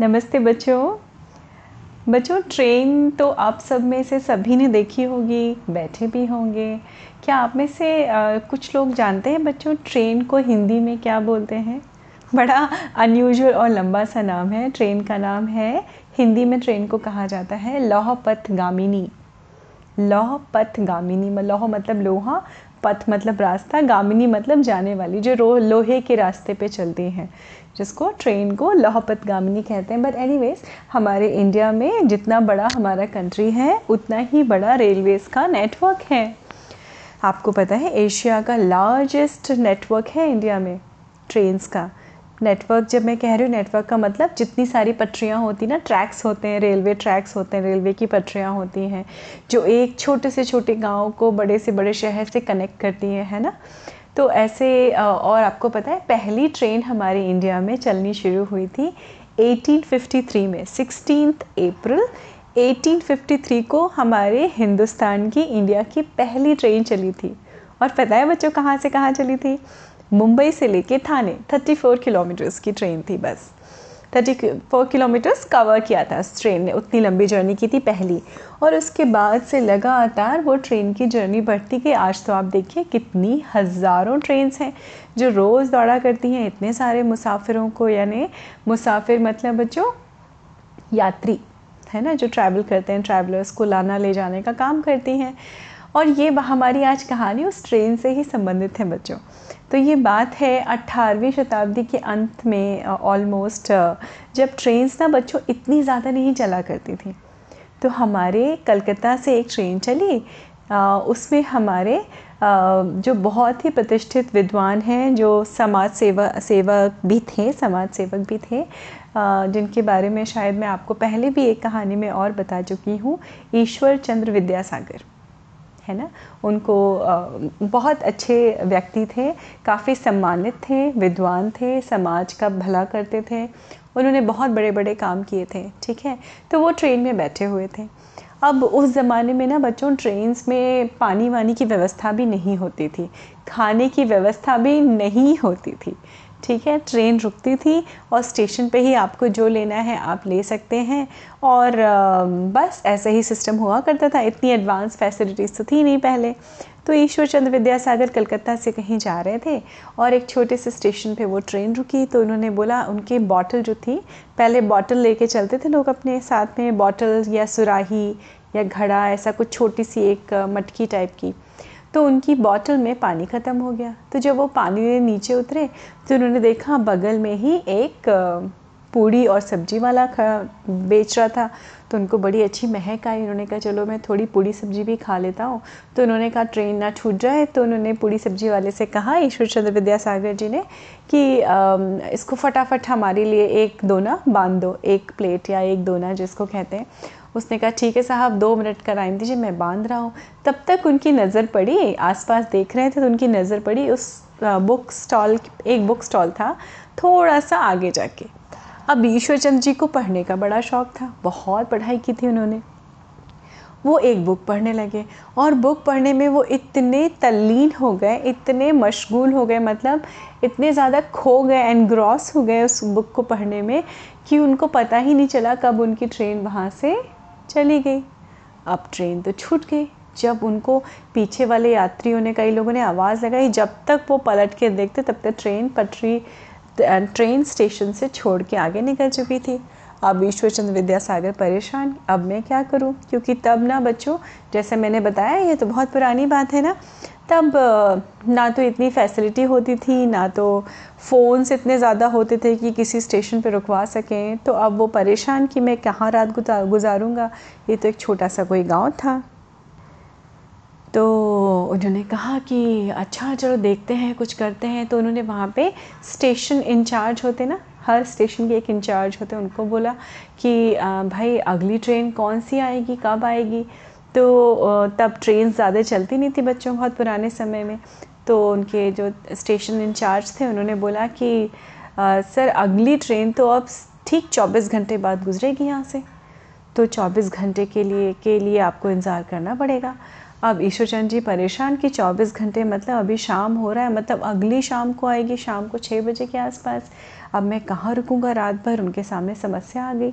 नमस्ते बच्चों। बच्चों ट्रेन तो आप सब में से सभी ने देखी होगी बैठे भी होंगे। क्या आप में से आ, कुछ लोग जानते हैं बच्चों ट्रेन को हिंदी में क्या बोलते हैं? बड़ा अनयूजुअल और लंबा सा नाम है ट्रेन का नाम है हिंदी में ट्रेन को कहा जाता है लौह पथ गामिनी लौह पथ गामिनी लौह मतलब लोहा पथ मतलब रास्ता, गामिनी मतलब जाने वाली, जो लोहे के रास्ते पे चलती हैं, जिसको ट्रेन को लौहपत गामिनी कहते हैं। बट एनीवेज हमारे इंडिया में जितना बड़ा हमारा कंट्री है, उतना ही बड़ा रेलवेज का नेटवर्क है। आपको पता है एशिया का लार्जेस्ट नेटवर्क है इंडिया में ट्रेन्स का। नेटवर्क जब मैं कह रही हूँ नेटवर्क का मतलब जितनी सारी पटरियाँ होती ना ट्रैक्स होते हैं रेलवे ट्रैक्स होते हैं रेलवे की पटरियाँ होती हैं, जो एक छोटे से छोटे गाँव को बड़े से बड़े शहर से कनेक्ट करती हैं, है ना? तो ऐसे और आपको पता है, पहली ट्रेन हमारे इंडिया में चलनी शुरू हुई थी 1853 में सिक्सटीन अप्रैल 1853 को हमारे हिंदुस्तान की इंडिया की पहली ट्रेन चली थी। और पता है बच्चों कहाँ से कहाँ चली थी? मुंबई से लेके थाने 34 किलोमीटर्स की ट्रेन थी बस। 34 किलोमीटर्स कवर किया था उस ट्रेन ने। उतनी लंबी जर्नी की थी पहली। और उसके बाद से लगातार वो ट्रेन की जर्नी बढ़ती गई। आज तो आप देखिए कितनी हज़ारों ट्रेन्स हैं जो रोज़ दौड़ा करती हैं। इतने सारे मुसाफिरों को, यानी मुसाफिर मतलब बच्चों यात्री, है ना, जो ट्रैवल करते हैं। ट्रैवलर्स को लाना, ले जाने का काम करती हैं। और ये हमारी आज कहानी उस ट्रेन से ही संबंधित है बच्चों। तो ये बात है 18वीं शताब्दी के अंत में ऑलमोस्ट जब ट्रेन्स ना बच्चों इतनी ज़्यादा नहीं चला करती थी। तो हमारे कलकत्ता से एक ट्रेन चली उसमें हमारे जो बहुत ही प्रतिष्ठित विद्वान हैं, जो समाज सेवा, सेवक भी थे, समाज सेवक भी थे जिनके बारे में शायद मैं आपको पहले भी एक कहानी में और बता चुकी हूँ, ईश्वर चंद्र विद्यासागर। है ना? उनको बहुत अच्छे व्यक्ति थे, काफ़ी सम्मानित थे, विद्वान थे, समाज का भला करते थे, उन्होंने बहुत बड़े बड़े काम किए थे, ठीक है? तो वो ट्रेन में बैठे हुए थे। अब उस ज़माने में ना बच्चों ट्रेन्स में पानी वानी की व्यवस्था भी नहीं होती थी। खाने की व्यवस्था भी नहीं होती थी। ठीक है, ट्रेन रुकती थी और स्टेशन पे ही आपको जो लेना है आप ले सकते हैं। और बस ऐसे ही सिस्टम हुआ करता था, इतनी एडवांस फैसिलिटीज़ तो थी नहीं पहले। तो ईश्वर चंद्र विद्यासागर कलकत्ता से कहीं जा रहे थे और एक छोटे से स्टेशन पे वो ट्रेन रुकी तो उन्होंने बोला, उनकी बॉटल जो थी, पहले बॉटल लेके चलते थे लोग अपने साथ में बॉटल या सुराही या घड़ा, ऐसा कुछ छोटी सी एक मटकी टाइप की। तो उनकी बॉटल में पानी ख़त्म हो गया। तो जब वो पानी में नीचे उतरे तो उन्होंने देखा बगल में ही एक पूड़ी और सब्ज़ी वाला बेच रहा था। तो उनको बड़ी अच्छी महक आई। उन्होंने कहा चलो मैं थोड़ी पूड़ी सब्ज़ी भी खा लेता हूँ। तो उन्होंने कहा ट्रेन ना छूट जाए। तो उन्होंने पूड़ी सब्ज़ी वाले से कहा ईश्वर चंद्र विद्यासागर जी ने कि आ, इसको फटाफट हमारे लिए एक दोना बाँध दो एक प्लेट या एक दोना जिसको कहते हैं। उसने कहा, ठीक है साहब, दो मिनट का टाइम दीजिए, मैं बाँध रहा हूँ। तब तक उनकी नज़र पड़ी, आसपास देख रहे थे तो उनकी नज़र पड़ी, उस बुक स्टॉल एक बुक स्टॉल था थोड़ा सा आगे जाके। अब ईश्वरचंद जी को पढ़ने का बड़ा शौक़ था, बहुत पढ़ाई की थी उन्होंने। वो एक बुक पढ़ने लगे और बुक पढ़ने में वो इतने तल्लीन हो गए, इतने मशगूल हो गए मतलब इतने ज़्यादा खो गए एनग्रॉस हो गए उस बुक को पढ़ने में कि उनको पता ही नहीं चला कब उनकी ट्रेन वहाँ से चली गई। अब ट्रेन तो छूट गई। जब उनको पीछे वाले यात्रियों ने, कई लोगों ने आवाज़ लगाई, जब तक वो पलट के देखते, तब तक ट्रेन पटरी ट्रेन स्टेशन से छोड़ के आगे निकल चुकी थी। अब ईश्वर चंद्र विद्यासागर परेशान। अब मैं क्या करूँ? क्योंकि तब ना बच्चों, जैसे मैंने बताया, ये तो बहुत पुरानी बात है ना, तब ना तो इतनी फैसिलिटी होती थी, ना तो फ़ोन्स इतने ज़्यादा होते थे कि किसी स्टेशन पर रुकवा सकें। तो अब वो परेशान कि मैं कहाँ रात गुजारूँगा? ये तो एक छोटा सा कोई गाँव था। तो उन्होंने कहा कि अच्छा चलो देखते हैं, कुछ करते हैं। तो उन्होंने वहाँ पे स्टेशन इंचार्ज होते ना हर स्टेशन के एक इंचार्ज होते हैं, उनको बोला कि भाई अगली ट्रेन कौन सी आएगी, कब आएगी? तो तब ट्रेन ज़्यादा चलती नहीं थी बच्चों बहुत पुराने समय में। तो उनके जो स्टेशन इंचार्ज थे, उन्होंने बोला कि सर अगली ट्रेन तो अब ठीक 24 घंटे बाद गुजरेगी यहाँ से। तो 24 घंटे के लिए के लिए आपको इंतज़ार करना पड़ेगा। अब ईश्वरचंद जी परेशान कि 24 घंटे मतलब अभी शाम हो रहा है मतलब अगली शाम को आएगी, शाम को छः बजे के आसपास। अब मैं कहाँ रुकूँगा रात भर? उनके सामने समस्या आ गई।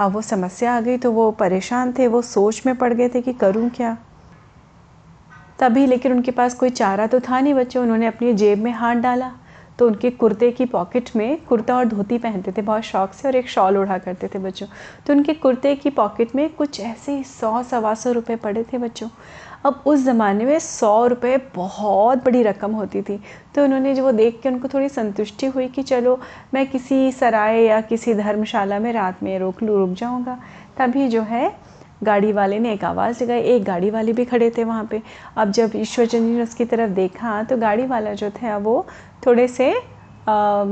अब वो समस्या आ गई तो वो परेशान थे, वो सोच में पड़ गए थे कि करूँ क्या? तभी लेकिन उनके पास कोई चारा तो था नहीं बच्चों। उन्होंने अपनी जेब में हाथ डाला तो उनके कुर्ते की पॉकेट में कुर्ता और धोती पहनते थे। बहुत शौक से और एक शॉल उड़ा करते थे बच्चों। तो उनके कुर्ते की पॉकेट में कुछ ऐसे सौ, सवा सौ रुपये पड़े थे बच्चों। अब उस ज़माने में सौ रुपये बहुत बड़ी रकम होती थी। तो उन्होंने जो वो देख के उनको थोड़ी संतुष्टि हुई कि चलो मैं किसी सराय या किसी धर्मशाला में रात में रोक लूँ रुक जाऊँगा। तभी जो है गाड़ी वाले ने एक आवाज़ लगाई। एक गाड़ी वाले भी खड़े थे वहाँ पे। अब जब ईश्वर चंद जी ने उसकी तरफ़ देखा तो गाड़ी वाला जो था वो थोड़े से आ,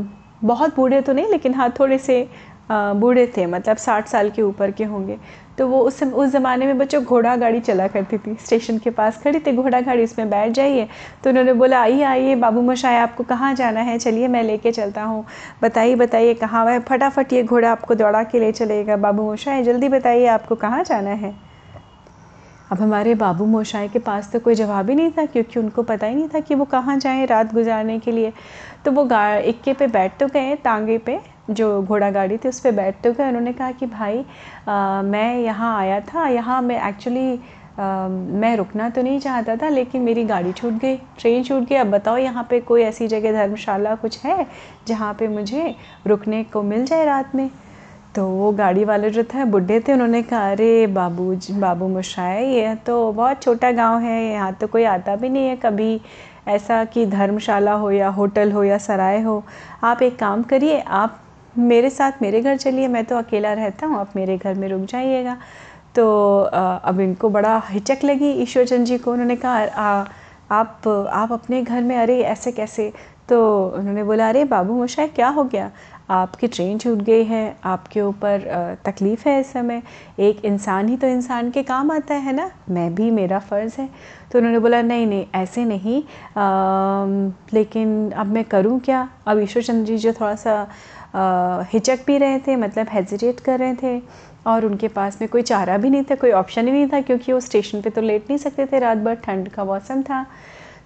बहुत बूढ़े तो नहीं लेकिन हाँ थोड़े से बूढ़े थे। मतलब साठ साल के ऊपर के होंगे। तो वो उस उस ज़माने में बच्चों घोड़ा गाड़ी चला करती थी, स्टेशन के पास खड़ी थी, घोड़ा गाड़ी उसमें बैठ जाइए। तो उन्होंने बोला, आइए आइए, बाबू मशाए आपको कहाँ जाना है? चलिए, मैं लेके चलता हूँ। बताइए बताइए, कहाँ वह, फटाफट ये घोड़ा आपको दौड़ा के ले चलेगा, बाबू मशाए जल्दी बताइए, आपको कहाँ जाना है? अब हमारे बाबू मोशाए के पास तो कोई जवाब ही नहीं था, क्योंकि उनको पता ही नहीं था कि वो कहाँ जाएँ रात गुजारने के लिए। तो वो गा, इक्के पे बैठ तो गए, तांगे पे जो घोड़ा गाड़ी थी उस पर बैठ तो गए उन्होंने कहा कि भाई आ, मैं यहाँ आया था यहाँ मैं एक्चुअली मैं रुकना तो नहीं चाहता था लेकिन मेरी गाड़ी छूट गई ट्रेन छूट गई। अब बताओ यहाँ पे कोई ऐसी जगह धर्मशाला कुछ है जहाँ पे मुझे रुकने को मिल जाए रात में? तो वो गाड़ी वाले जो थे बुढ़े थे उन्होंने कहा अरे बाबू बाबू मुशाए ये तो बहुत छोटा गाँव है यहाँ तो कोई आता भी नहीं है कभी। ऐसा कि धर्मशाला हो या होटल हो या सराय हो आप एक काम करिए आप मेरे साथ मेरे घर चलिए मैं तो अकेला रहता हूँ आप मेरे घर में रुक जाइएगा। तो अब इनको बड़ा हिचक लगी ईश्वरचंद जी को उन्होंने कहा आप आप अपने घर में अरे ऐसे कैसे? तो उन्होंने बोला अरे बाबू मोशाए क्या हो गया? आपकी ट्रेन छूट गई है आपके ऊपर तकलीफ़ है इस समय। एक इंसान ही तो इंसान के काम आता है ना मैं भी मेरा फ़र्ज़ है। तो उन्होंने बोला नहीं नहीं ऐसे नहीं आ, लेकिन अब मैं करूँ क्या? अब ईश्वर चंद्र जी जो थोड़ा सा हिचक भी रहे थे मतलब हेजिटेट कर रहे थे और उनके पास में कोई चारा भी नहीं था, कोई ऑप्शन ही नहीं था क्योंकि वो स्टेशन पे तो लेट नहीं सकते थे। रात भर ठंड का मौसम था।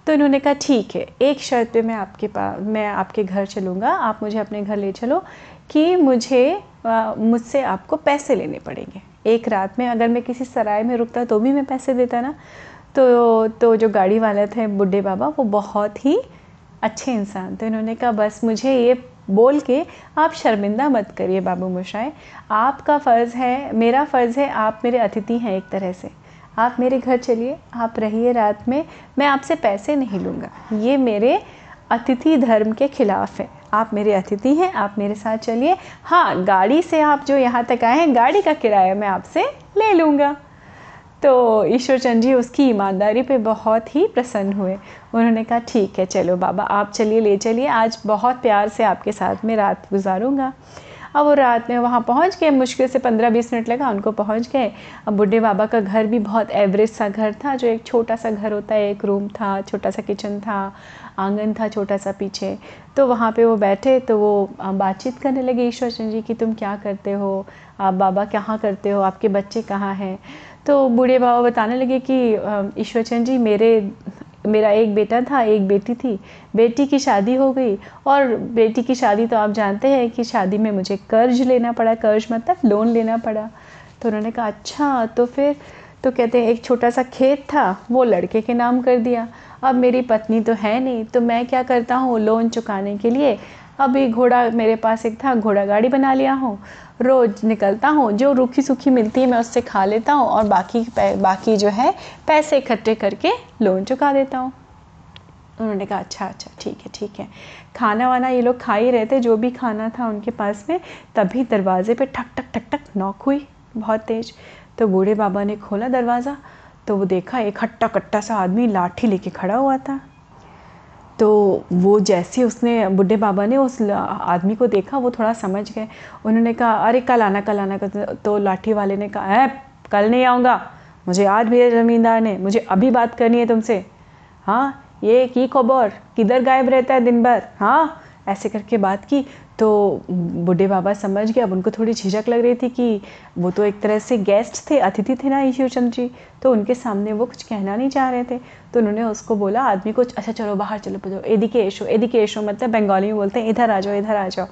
तो इन्होंने कहा, ठीक है, एक शर्त पे मैं आपके पास मैं आपके घर चलूँगा। आप मुझे अपने घर ले चलो कि मुझे मुझसे आपको पैसे लेने पड़ेंगे। एक रात में अगर मैं किसी सराय में रुकता तो भी मैं पैसे देता ना। तो तो जो गाड़ी वाले थे बुढ़े बाबा, वो बहुत ही अच्छे इंसान तो इन्होंने कहा, बस मुझे ये बोल के आप शर्मिंदा मत करिए बाबू मुशाए आपका फ़र्ज़ है, मेरा फ़र्ज़ है, आप मेरे अतिथि हैं एक तरह से। आप मेरे घर चलिए, आप रहिए रात में, मैं आपसे पैसे नहीं लूँगा। ये मेरे अतिथि धर्म के ख़िलाफ़ है। आप मेरे अतिथि हैं, आप मेरे साथ चलिए। हाँ गाड़ी से आप जो यहाँ तक आए हैं, गाड़ी का किराया मैं आपसे ले लूँगा। तो ईश्वरचंद जी उसकी ईमानदारी पे बहुत ही प्रसन्न हुए। उन्होंने कहा, ठीक है, चलो बाबा, आप चलिए, ले चलिए। आज बहुत प्यार से आपके साथ में रात गुजारूँगा। अब वो रात में वहाँ पहुँच गए। मुश्किल से पंद्रह बीस मिनट लगा, उनको पहुँच गए। अब बुढ़े बाबा का घर भी बहुत एवरेज सा घर था, जो एक छोटा सा घर होता है, एक रूम था, छोटा सा किचन था, आँगन था, छोटा सा पीछे। तो वहाँ पे वो बैठे तो वो बातचीत करने लगे ईश्वर चंद जी कि, तुम क्या करते हो? आप बाबा कहाँ करते हो? आपके बच्चे कहाँ हैं? तो बूढ़े बाबा बताने लगे कि ईश्वर चंद जी, मेरे, मेरा एक बेटा था, एक बेटी थी। बेटी की शादी हो गई और बेटी की शादी तो आप जानते हैं कि शादी में मुझे कर्ज लेना पड़ा, कर्ज मतलब लोन लेना पड़ा। तो उन्होंने कहा अच्छा तो फिर तो कहते हैं, एक छोटा सा खेत था, वो लड़के के नाम कर दिया। अब मेरी पत्नी तो है नहीं तो मैं क्या करता हूँ लोन चुकाने के लिए? अभी घोड़ा, मेरे पास एक था, घोड़ा गाड़ी बना लिया हूँ। रोज़ निकलता हूँ, जो रूखी सूखी मिलती है मैं उससे खा लेता हूँ और बाकी बाकी जो है पैसे इकट्ठे करके लोन चुका देता हूँ। उन्होंने कहा अच्छा अच्छा ठीक है ठीक है। खाना वाना ये लोग खा ही रहे थे, जो भी खाना था उनके पास में, तभी दरवाजे पे ठक ठक ठक ठक नॉक हुई बहुत तेज़। तो बूढ़े बाबा ने खोला दरवाज़ा तो वो देखा एक हट्टा कट्टा सा आदमी लाठी लेके खड़ा हुआ था। तो वो जैसे उसने, बुढ़े बाबा ने उस आदमी को देखा, वो थोड़ा समझ गए। उन्होंने कहा, अरे, कल आना कल आना। तो लाठी वाले ने कहा है कल नहीं आऊँगा। मुझे आज भी ज़मींदार ने, मुझे अभी बात करनी है तुमसे। हाँ ये की खबर? किधर गायब रहता है दिन भर? हाँ? ऐसे करके बात की। तो बूढ़े बाबा समझ गए, अब उनको थोड़ी झिझक लग रही थी कि वो तो एक तरह से गेस्ट थे, अतिथि थे ना ईश्वर चंद्र जी तो उनके सामने वो कुछ कहना नहीं चाह रहे थे। तो उन्होंने उसको बोला, आदमी को अच्छा चलो, बाहर चलो के एशो एदी के एशो मतलब बंगाली में बोलते हैं, इधर आ जाओ, इधर आ जाओ।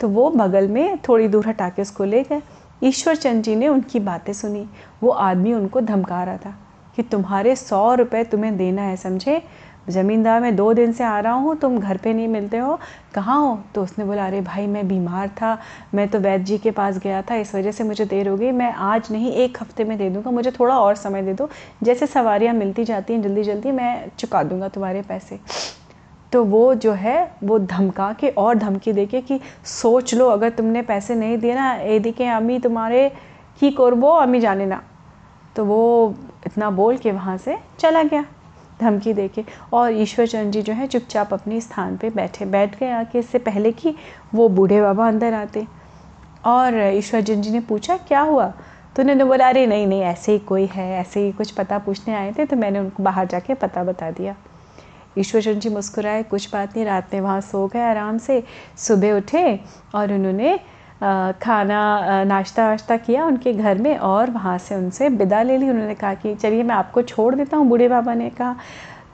तो वो बगल में थोड़ी दूर हटा के उसको ले गए। ईश्वर चंद जी ने उनकी बातें सुनी। वो आदमी उनको धमका रहा था कि, तुम्हारे सौ रुपये तुम्हें देना है, समझे? ज़मींदार, मैं दो दिन से आ रहा हूँ, तुम घर पे नहीं मिलते हो। कहाँ हो? तो उसने बोला, अरे भाई, मैं बीमार था। मैं तो वैद्य जी के पास गया था, इस वजह से मुझे देर हो गई। मैं आज नहीं, एक हफ़्ते में दे दूँगा। मुझे थोड़ा और समय दे दो। जैसे सवारियाँ मिलती जाती हैं, जल्दी जल्दी मैं चुका दूँगा तुम्हारे पैसे। तो वो जो है, वो धमका के, और धमकी दे के कि, सोच लो, अगर तुमने पैसे नहीं दिए ना ए दिखे अम्मी तुम्हारे की करबो अम्मी जाने ना। तो वो इतना बोल के वहाँ से चला गया। धमकी दे के और ईश्वर चंद जी जो है चुपचाप अपने स्थान पे बैठे, बैठ गए आके इससे पहले कि वो बूढ़े बाबा अंदर आते। और ईश्वर चंद जी ने पूछा, क्या हुआ? तो उन्होंने बोला, अरे नहीं नहीं, ऐसे ही कोई है, ऐसे ही कुछ पता पूछने आए थे तो मैंने उनको बाहर जाके पता बता दिया। ईश्वर चंद जी मुस्कुराए, कुछ बात नहीं, रात में वहाँ सो गए आराम से, सुबह उठे और उन्होंने खाना नाश्ता वाश्ता किया उनके घर में और वहाँ से उनसे विदा ले ली। उन्होंने कहा कि, चलिए, मैं आपको छोड़ देता हूँ बूढ़े बाबा ने कहा।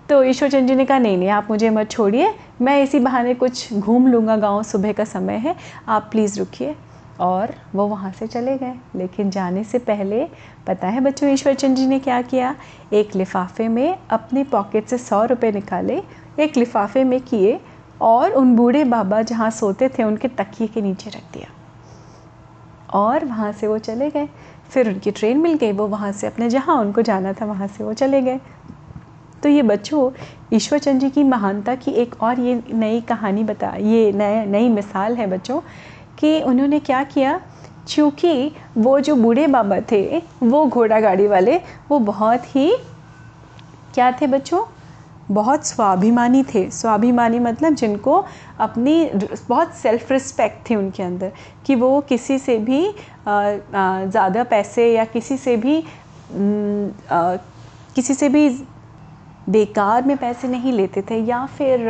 तो ईश्वरचंद जी ने कहा, नहीं नहीं, आप मुझे मत छोड़िए। मैं इसी बहाने कुछ घूम लूँगा, गाँव सुबह का समय है। आप प्लीज़ रुकिए। और वो वहाँ से चले गए। लेकिन जाने से पहले, पता है बच्चों ईश्वर चंद जी ने क्या किया? एक लिफाफे में अपनी पॉकेट से सौ रुपये निकाले, एक लिफाफे में किए और उन बूढ़े बाबा जहाँ सोते थे, उनके तकिए के नीचे रख दिया। और वहाँ से वो चले गए। फिर उनकी ट्रेन मिल गई, वो वहाँ से अपने, जहाँ उनको जाना था, वहाँ से वो चले गए। तो ये बच्चों ईश्वर चंद जी की महानता की एक और ये नई कहानी बता, ये नया नई मिसाल है बच्चों, कि उन्होंने क्या किया, चूँकि वो जो बूढ़े बाबा थे, वो घोड़ा गाड़ी वाले, वो बहुत ही, क्या थे बच्चों? बहुत स्वाभिमानी थे। स्वाभिमानी मतलब जिनको अपनी बहुत सेल्फ रिस्पेक्ट थी उनके अंदर कि वो किसी से भी ज़्यादा पैसे या किसी से भी किसी से भी बेकार में पैसे नहीं लेते थे या फिर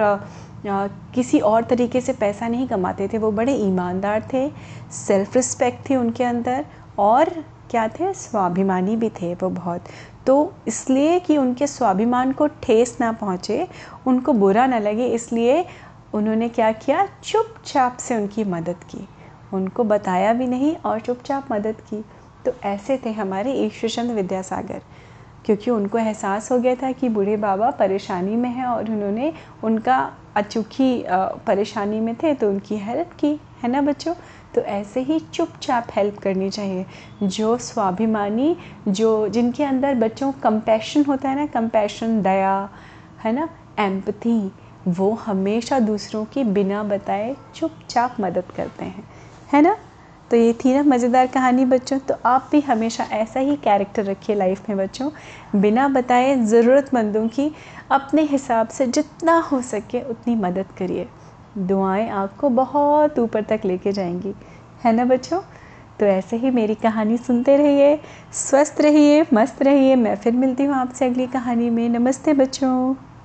किसी और तरीके से पैसा नहीं कमाते थे। वो बड़े ईमानदार थे सेल्फ रिस्पेक्ट थी उनके अंदर और क्या थे? स्वाभिमानी भी थे वो बहुत। तो इसलिए कि उनके स्वाभिमान को ठेस ना पहुँचे, उनको बुरा ना लगे, इसलिए उन्होंने क्या किया? चुपचाप से उनकी मदद की। उनको बताया भी नहीं और चुपचाप मदद की। तो ऐसे थे हमारे ईश्वरचंद विद्यासागर। क्योंकि उनको एहसास हो गया था कि बूढ़े बाबा परेशानी में हैं और उन्होंने उनका अचूकी परेशानी में थे तो उनकी हेल्प की। है ना बच्चों? तो ऐसे ही चुपचाप हेल्प करनी चाहिए। जो स्वाभिमानी, जो जिनके अंदर बच्चों कंपैशन होता है ना कंपैशन दया, है ना एम्पथी वो हमेशा दूसरों की बिना बताए चुपचाप मदद करते हैं। है ना? तो ये थी ना मज़ेदार कहानी बच्चों। तो आप भी हमेशा ऐसा ही कैरेक्टर रखिए लाइफ में बच्चों। बिना बताए ज़रूरतमंदों की अपने हिसाब से जितना हो सके उतनी मदद करिए। दुआएँ आपको बहुत ऊपर तक लेके जाएँगी। है ना बच्चों? तो ऐसे ही मेरी कहानी सुनते रहिए, स्वस्थ रहिए, मस्त रहिए। मैं फिर मिलती हूँ आपसे अगली कहानी में। नमस्ते बच्चों।